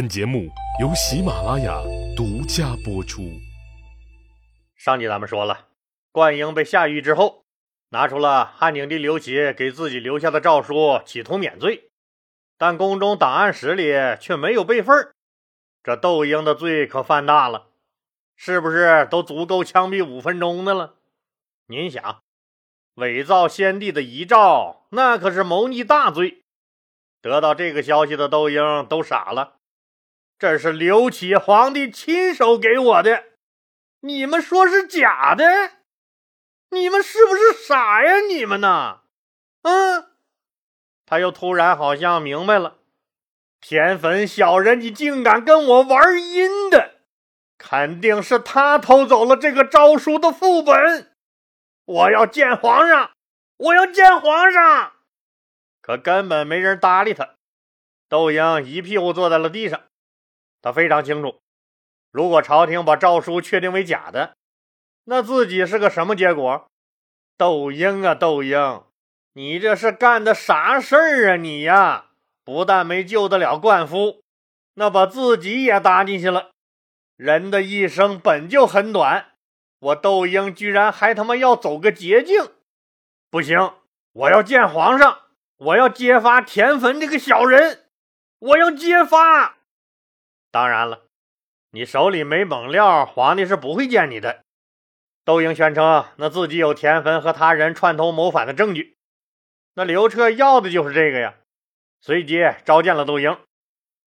本节目由喜马拉雅独家播出。上集咱们说了，灌婴被下狱之后，拿出了汉景帝刘启给自己留下的诏书，企图免罪，但宫中档案室里却没有备份这窦婴的罪可犯大了，是不是都足够枪毙五分钟的了？您想，伪造先帝的遗诏，那可是谋逆大罪。得到这个消息的窦婴都傻了。这是刘启皇帝亲手给我的，你们说是假的？你们是不是傻呀？你们呢？嗯？他又突然好像明白了，田汾小人，你竟敢跟我玩阴的，肯定是他偷走了这个诏书的副本。我要见皇上，我要见皇上。可根本没人搭理他，窦婴一屁股坐在了地上。他非常清楚，如果朝廷把诏书确定为假的，那自己是个什么结果？窦婴啊，窦婴，你这是干的啥事儿啊？你呀，不但没救得了冠夫，那把自己也搭进去了。人的一生本就很短，我窦婴居然还他妈要走个捷径！不行，我要见皇上，我要揭发田汾这个小人，我要揭发！当然了，你手里没猛料，皇帝是不会见你的。窦婴宣称，那自己有田汾和他人串通谋反的证据。那刘彻要的就是这个呀。随即召见了窦婴。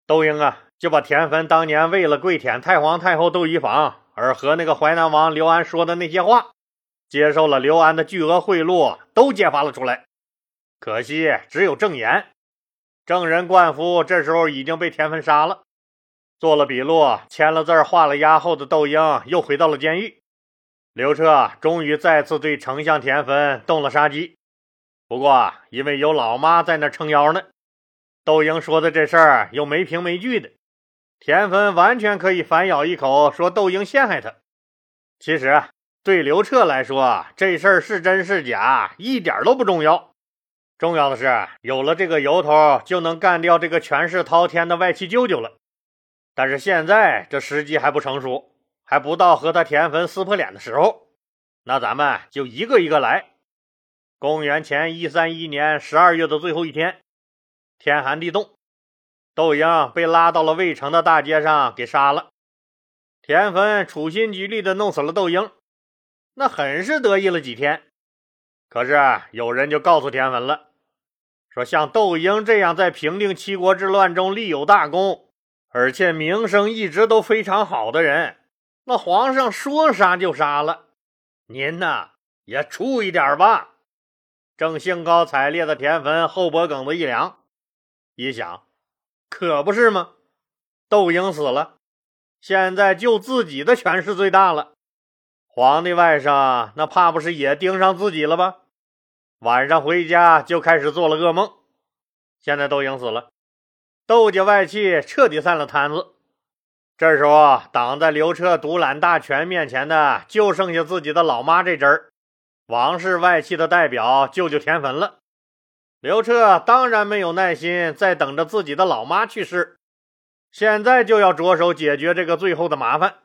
窦婴啊，就把田汾当年为了跪舔太皇太后窦漪房而和那个淮南王刘安说的那些话，接受了刘安的巨额贿赂，都揭发了出来。可惜只有证言，证人灌夫这时候已经被田汾杀了。做了笔录，签了字，画了押后的窦婴又回到了监狱。刘彻终于再次对丞相田汾动了杀机。不过，因为有老妈在那撑腰呢，窦婴说的这事儿又没凭没据的，田汾完全可以反咬一口说窦婴陷害他。其实，对刘彻来说，这事儿是真是假一点都不重要，重要的是有了这个由头，就能干掉这个权势滔天的外戚舅舅了。但是现在这时机还不成熟，还不到和他田汾撕破脸的时候。那咱们就一个一个来。公元前一三一年十二月的最后一天，天寒地冻，窦婴被拉到了魏城的大街上给杀了。田汾处心积虑的弄死了窦婴，那很是得意了几天。可是有人就告诉田汾了，说像窦婴这样在平定七国之乱中立有大功。而且名声一直都非常好的人，那皇上说杀就杀了，您呐也注意点吧。正兴高采烈的田汾后脖梗子一凉，一想，可不是吗？窦婴死了，现在就自己的权势最大了，皇帝外甥那怕不是也盯上自己了吧？晚上回家就开始做了噩梦，现在窦婴死了。窦家外戚彻底散了摊子。这时候，挡在刘彻独揽大权面前的，就剩下自己的老妈这支儿，王室外戚的代表舅舅田汾了。刘彻当然没有耐心再等着自己的老妈去世，现在就要着手解决这个最后的麻烦。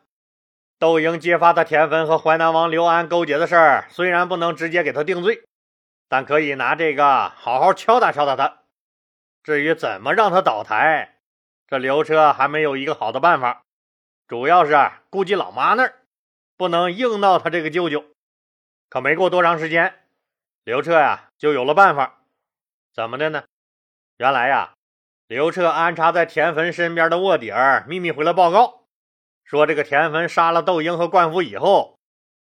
窦婴揭发他田汾和淮南王刘安勾结的事儿，虽然不能直接给他定罪，但可以拿这个好好敲打敲打他。至于怎么让他倒台，这刘彻还没有一个好的办法，主要是顾及老妈那儿，不能硬闹他这个舅舅。可没过多长时间，刘彻呀就有了办法。怎么的呢？原来呀，刘彻安插在田汾身边的卧底儿秘密回来报告，说这个田汾杀了窦婴和灌夫以后，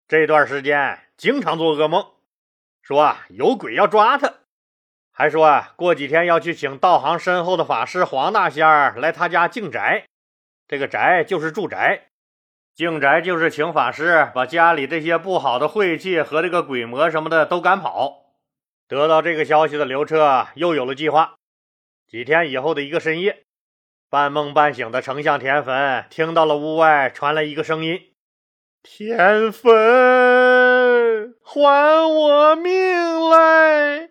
这段时间经常做噩梦，说啊有鬼要抓他。还说啊，过几天要去请道行深厚的法师黄大仙儿来他家敬宅。这个宅就是住宅，敬宅就是请法师把家里这些不好的晦气和这个鬼魔什么的都赶跑。得到这个消息的刘彻又有了计划。几天以后的一个深夜，半梦半醒的丞相田汾听到了屋外传来一个声音：“田汾，还我命来！”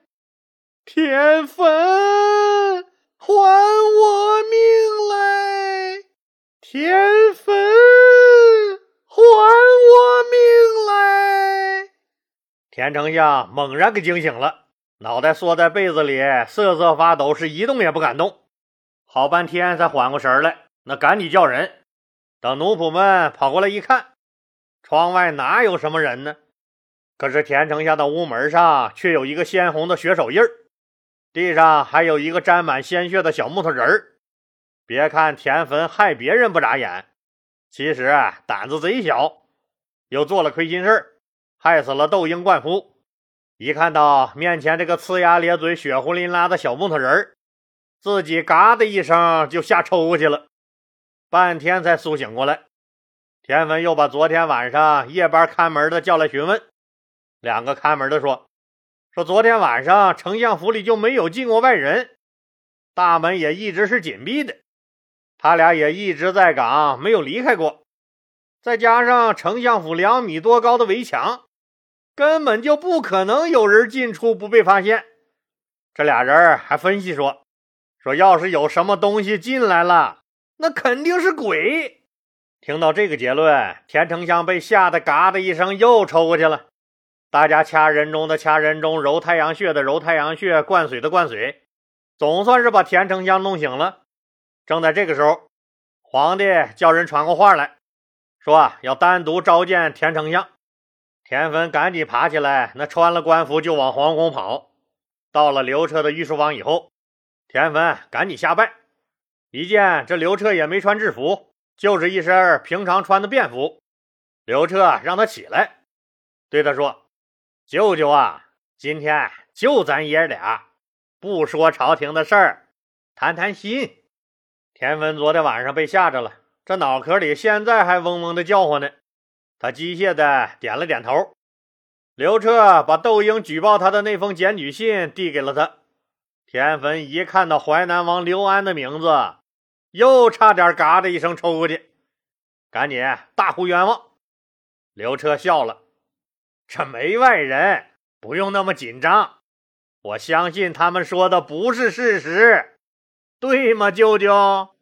田汾，还我命来！田汾，还我命来！田丞相猛然给惊醒了，脑袋缩在被子里，瑟瑟发抖，是一动也不敢动。好半天才缓过神来，那赶紧叫人。等奴仆们跑过来一看，窗外哪有什么人呢？可是田丞相的屋门上却有一个鲜红的血手印儿，地上还有一个沾满鲜血的小木头人儿。别看田汾害别人不眨眼，其实胆子贼小，又做了亏心事儿害死了窦婴灌夫。一看到面前这个呲牙咧嘴、血呼淋拉的小木头人儿，自己嘎的一声就吓抽过去了，半天才苏醒过来。田汾又把昨天晚上夜班看门的叫来询问。两个看门的说：“说昨天晚上丞相府里就没有进过外人，大门也一直是紧闭的，他俩也一直在岗，没有离开过。再加上丞相府两米多高的围墙，根本就不可能有人进出不被发现。”这俩人还分析说：“说要是有什么东西进来了，那肯定是鬼。”听到这个结论，田丞相被吓得嘎的一声又抽过去了。大家掐人中的掐人中，揉太阳穴的揉太阳穴，灌水的灌水，总算是把田丞相弄醒了。正在这个时候，皇帝叫人传过话来说要单独召见田丞相。田汾赶紧爬起来，那穿了官服就往皇宫跑。到了刘彻的御书房以后，田汾赶紧下拜，一见这刘彻也没穿制服，就是一身平常穿的便服。刘彻让他起来，对他说。舅舅啊，今天就咱爷俩，不说朝廷的事儿，谈谈心。田汾昨天晚上被吓着了，这脑壳里现在还嗡嗡的叫唤呢。他机械的点了点头。刘彻把窦婴举报他的那封检举信递给了他。田汾一看到淮南王刘安的名字，又差点嘎的一声抽过去，赶紧大呼冤枉。刘彻笑了。这没外人，不用那么紧张。我相信他们说的不是事实，对吗，舅舅？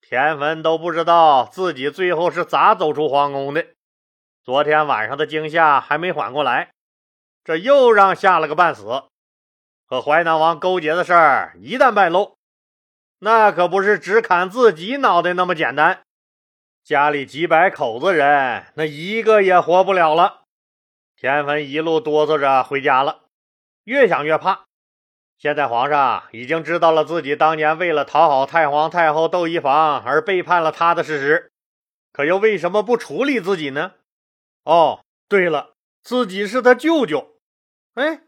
田汾都不知道自己最后是咋走出皇宫的。昨天晚上的惊吓还没缓过来，这又让吓了个半死。和淮南王勾结的事儿一旦败露，那可不是只砍自己脑袋那么简单。家里几百口子人，那一个也活不了了。田汾一路哆嗦着回家了，越想越怕。现在皇上已经知道了自己当年为了讨好太皇太后窦漪房而背叛了他的事实，可又为什么不处理自己呢？哦，对了，自己是他舅舅。哎，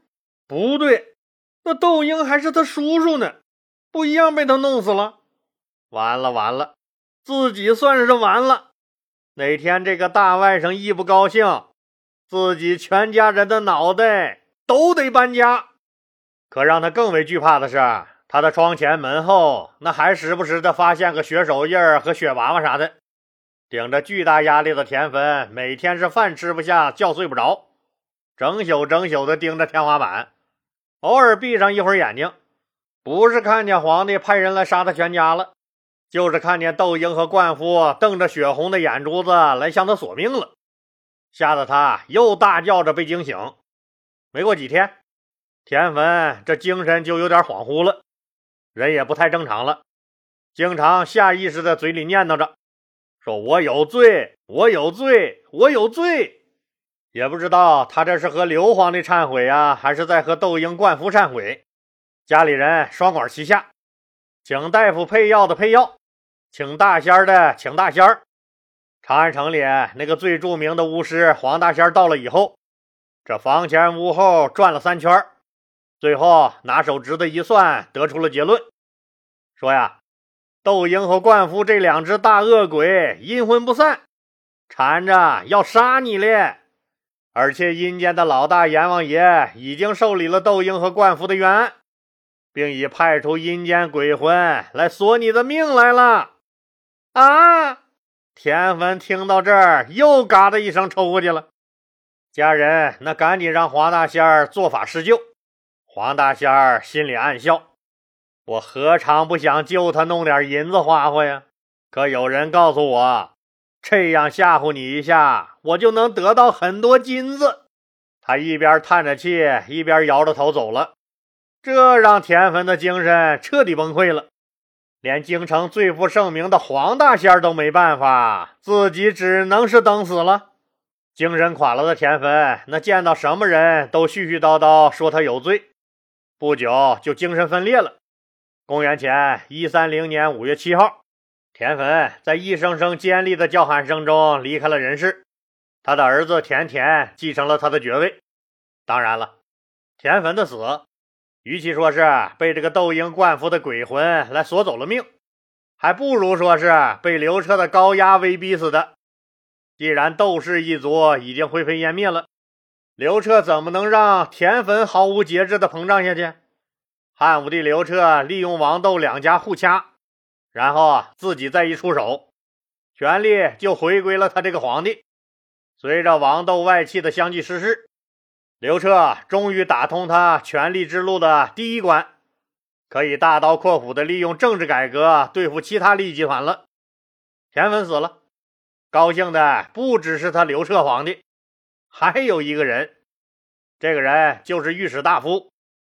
不对，那窦婴还是他叔叔呢，不一样被他弄死了。完了完了，自己算是完了。哪天这个大外甥一不高兴。自己全家人的脑袋都得搬家，可让他更为惧怕的是，他的窗前门后那还时不时的发现个血手印儿和血娃娃啥的。顶着巨大压力的田汾，每天是饭吃不下，觉睡不着，整宿整宿的盯着天花板，偶尔闭上一会儿眼睛，不是看见皇帝派人来杀他全家了，就是看见窦婴和冠夫瞪着血红的眼珠子来向他索命了。吓得他又大叫着被惊醒。没过几天，田汾这精神就有点恍惚了，人也不太正常了，经常下意识的嘴里念叨着：“说我有罪，我有罪，我有罪。”也不知道他这是和刘皇帝忏悔呀，还是在和窦婴、灌夫忏悔。家里人双管齐下，请大夫配药的配药，请大仙的请大仙儿。长安城里那个最著名的巫师黄大仙到了以后，这房前屋后转了三圈，最后拿手指头一算，得出了结论，说呀，窦婴和灌夫这两只大恶鬼阴魂不散，缠着要杀你嘞！而且阴间的老大阎王爷已经受理了窦婴和灌夫的冤案，并已派出阴间鬼魂来索你的命来了！啊！田文听到这儿，又嘎的一声抽过去了。家人那赶紧让黄大仙儿做法施救。黄大仙儿心里暗笑：我何尝不想救他弄点银子花花呀？可有人告诉我，这样吓唬你一下，我就能得到很多金子。他一边叹着气，一边摇着头走了。这让田汾的精神彻底崩溃了，连京城最负盛名的黄大仙都没办法，自己只能是等死了。精神垮了的田汾，那见到什么人都絮絮叨叨说他有罪，不久就精神分裂了。公元前一三零年五月七号，田汾在一声声尖利的叫喊声中离开了人世。他的儿子田田继承了他的爵位。当然了，田汾的死，与其说是被这个窦婴灌服的鬼魂来索走了命，还不如说是被刘彻的高压威逼死的。既然窦氏一族已经灰飞烟灭了，刘彻怎么能让田汾毫无节制的膨胀下去？汉武帝刘彻利用王窦两家互掐，然后啊自己再一出手，权力就回归了他这个皇帝。随着王窦外戚的相继逝世，刘彻终于打通他权力之路的第一关，可以大刀阔斧的利用政治改革对付其他利益集团了。田汾死了，高兴的不只是他刘彻皇帝，还有一个人，这个人就是御史大夫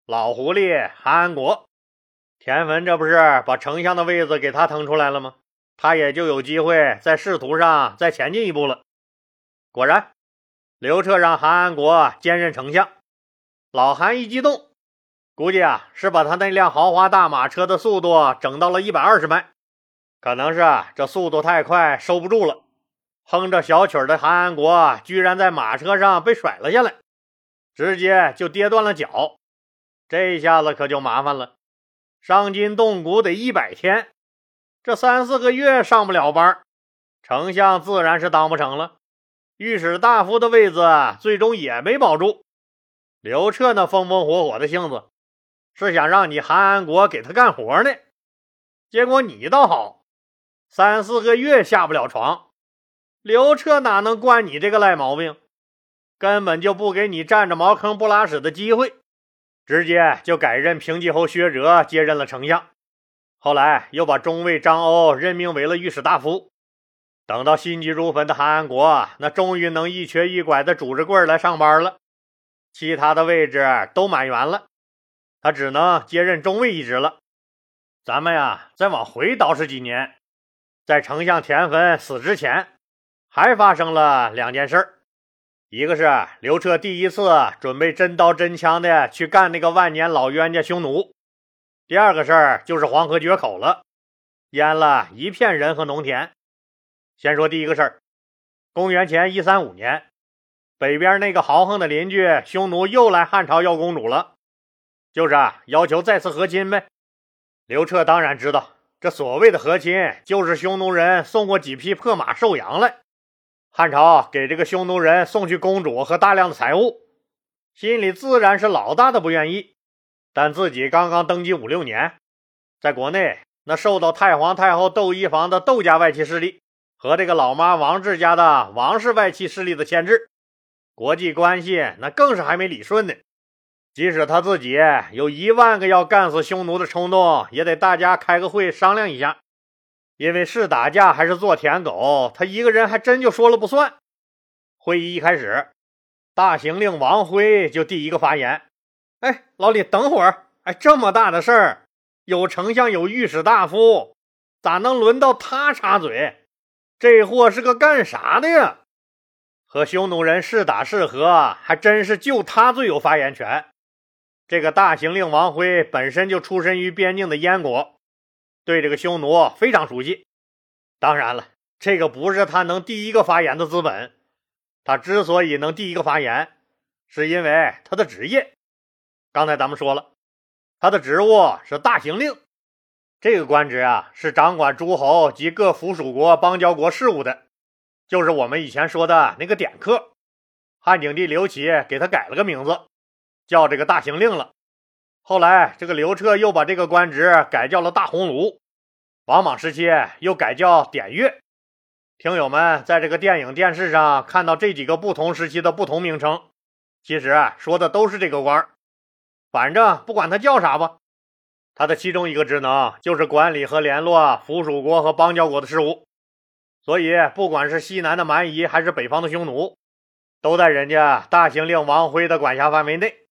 老狐狸韩安国。田汾这不是把丞相的位子给他腾出来了吗？他也就有机会在仕途上再前进一步了。果然，刘彻让韩安国兼任丞相。老韩一激动，估计啊是把他那辆豪华大马车的速度整到了一百二十迈，可能是啊这速度太快收不住了。哼着小曲的韩安国居然在马车上被甩了下来，直接就跌断了脚。这一下子可就麻烦了，伤筋动骨得一百天，这三四个月上不了班，丞相自然是当不成了。御史大夫的位子最终也没保住。刘彻那风风火火的性子，是想让你韩安国给他干活呢。结果你倒好，三四个月下不了床。刘彻哪能惯你这个赖毛病？根本就不给你占着茅坑不拉屎的机会，直接就改任平济侯薛哲接任了丞相。后来又把中尉张欧任命为了御史大夫。等到心急如焚的韩安国，那终于能一瘸一拐的拄着棍来上班了。其他的位置都满员了，他只能接任中尉一职了。咱们呀，再往回倒饬几年，在丞相田汾死之前，还发生了两件事儿一个是刘彻第一次准备真刀真枪的去干那个万年老冤家匈奴；第二个事儿就是黄河决口了，淹了一片人和农田。先说第一个事儿，公元前一三五年，北边那个豪横的邻居匈奴又来汉朝要公主了，就是啊，要求再次和亲呗。刘彻当然知道，这所谓的和亲，就是匈奴人送过几匹破马瘦羊来，汉朝给这个匈奴人送去公主和大量的财物，心里自然是老大的不愿意。但自己刚刚登基五六年，在国内那受到太皇太后窦漪房的窦家外戚势力。和这个老妈王治家的王氏外戚势力的牵制，国际关系那更是还没理顺呢。即使他自己有一万个要干死匈奴的冲动，也得大家开个会商量一下。因为是打架还是做舔狗，他一个人还真就说了不算。会议一开始，大行令王辉就第一个发言：“哎，老李，等会儿！哎，这么大的事儿，有丞相，有御史大夫，咋能轮到他插嘴？”这货是个干啥的呀？和匈奴人是打是和，还真是就他最有发言权。这个大行令王辉本身就出身于边境的燕国，对这个匈奴非常熟悉。当然了，这个不是他能第一个发言的资本。他之所以能第一个发言，是因为他的职业。刚才咱们说了，他的职务是大行令。这个官职啊，是掌管诸侯及各附属国邦交国事务的，就是我们以前说的那个典客。汉景帝刘启给他改了个名字，叫这个大行令了。后来这个刘彻又把这个官职改叫了大鸿胪，王莽时期又改叫典乐。听友们在这个电影、电视上看到这几个不同时期的不同名称，其实说的都是这个官反正不管他叫啥吧。他的其中一个职能就是管理和联络附属国和邦交国的事务。所以，不管是西南的蛮夷还是北方的匈奴，都在人家大行令王辉的管辖范围内。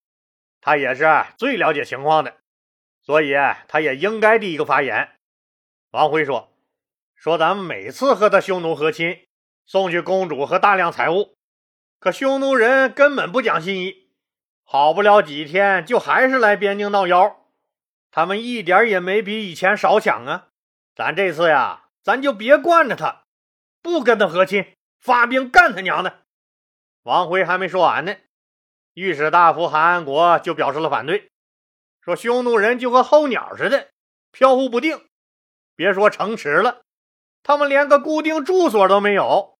他也是最了解情况的，所以他也应该第一个发言。王辉说：“说咱们每次和他匈奴和亲，送去公主和大量财物，可匈奴人根本不讲信义，好不了几天就还是来边境闹妖。他们一点也没比以前少抢啊！咱这次呀，咱就别惯着他，不跟他和亲，发兵干他娘的！”王辉还没说完呢。御史大夫韩安国就表示了反对，说：“匈奴人就和候鸟似的，飘忽不定。别说城池了，他们连个固定住所都没有，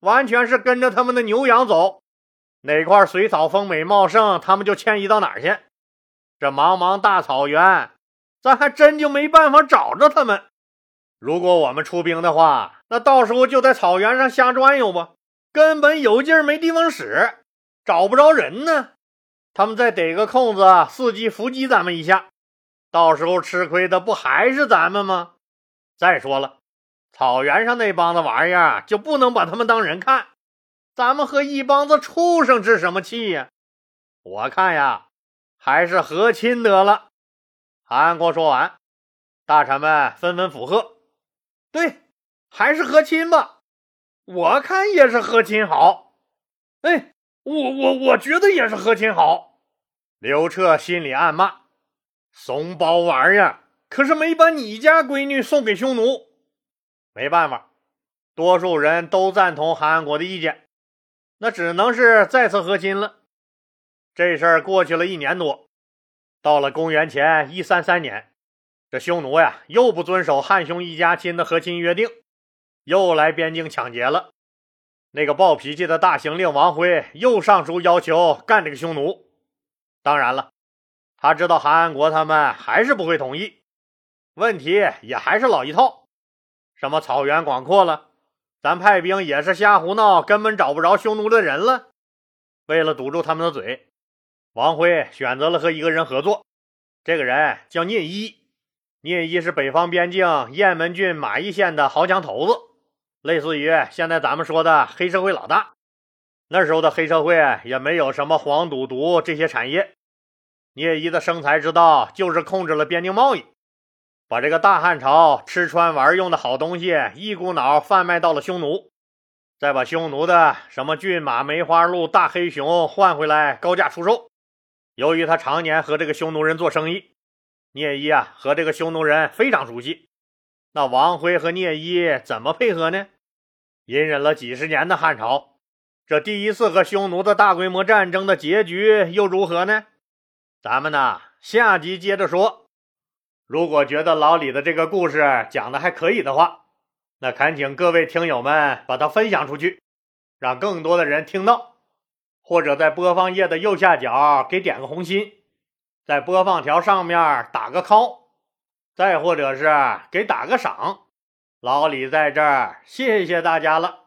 完全是跟着他们的牛羊走，哪块水草丰美茂盛，他们就迁移到哪儿去。这茫茫大草原，咱还真就没办法找着他们。如果我们出兵的话，那到时候就在草原上瞎转悠吧，根本有劲儿没地方使。”找不着人呢，他们再逮个空子，伺机伏击咱们一下，到时候吃亏的不还是咱们吗？再说了，草原上那帮子玩意儿就不能把他们当人看，咱们和一帮子畜生置什么气呀？我看呀，还是和亲得了。韩国说完，大臣们纷纷附和：“对，还是和亲吧。我看也是和亲好。”哎。我我我觉得也是和亲好。刘彻心里暗骂：“怂包玩意儿，可是没把你家闺女送给匈奴。”没办法，多数人都赞同韩国的意见，那只能是再次和亲了。这事儿过去了一年多，到了公元前一三三年，这匈奴呀又不遵守汉匈一家亲的和亲约定，又来边境抢劫了。那个暴脾气的大行令王辉又上书要求干这个匈奴。当然了，他知道韩安国他们还是不会同意。问题也还是老一套，什么草原广阔了，咱派兵也是瞎胡闹，根本找不着匈奴的人了。为了堵住他们的嘴，王辉选择了和一个人合作。这个人叫聂一，聂一是北方边境雁门郡马邑县的豪强头子。类似于现在咱们说的黑社会老大，那时候的黑社会也没有什么黄赌毒这些产业。聂一的生财之道就是控制了边境贸易，把这个大汉朝吃穿玩用的好东西一股脑贩卖到了匈奴，再把匈奴的什么骏马、梅花鹿、大黑熊换回来高价出售。由于他常年和这个匈奴人做生意，聂一啊和这个匈奴人非常熟悉。那王辉和聂一怎么配合呢？隐忍了几十年的汉朝，这第一次和匈奴的大规模战争的结局又如何呢？咱们呢，下集接着说。如果觉得老李的这个故事讲的还可以的话，那恳请各位听友们把它分享出去，让更多的人听到，或者在播放页的右下角给点个红心，在播放条上面打个 call，再或者是给打个赏。老李在这儿，谢谢大家了。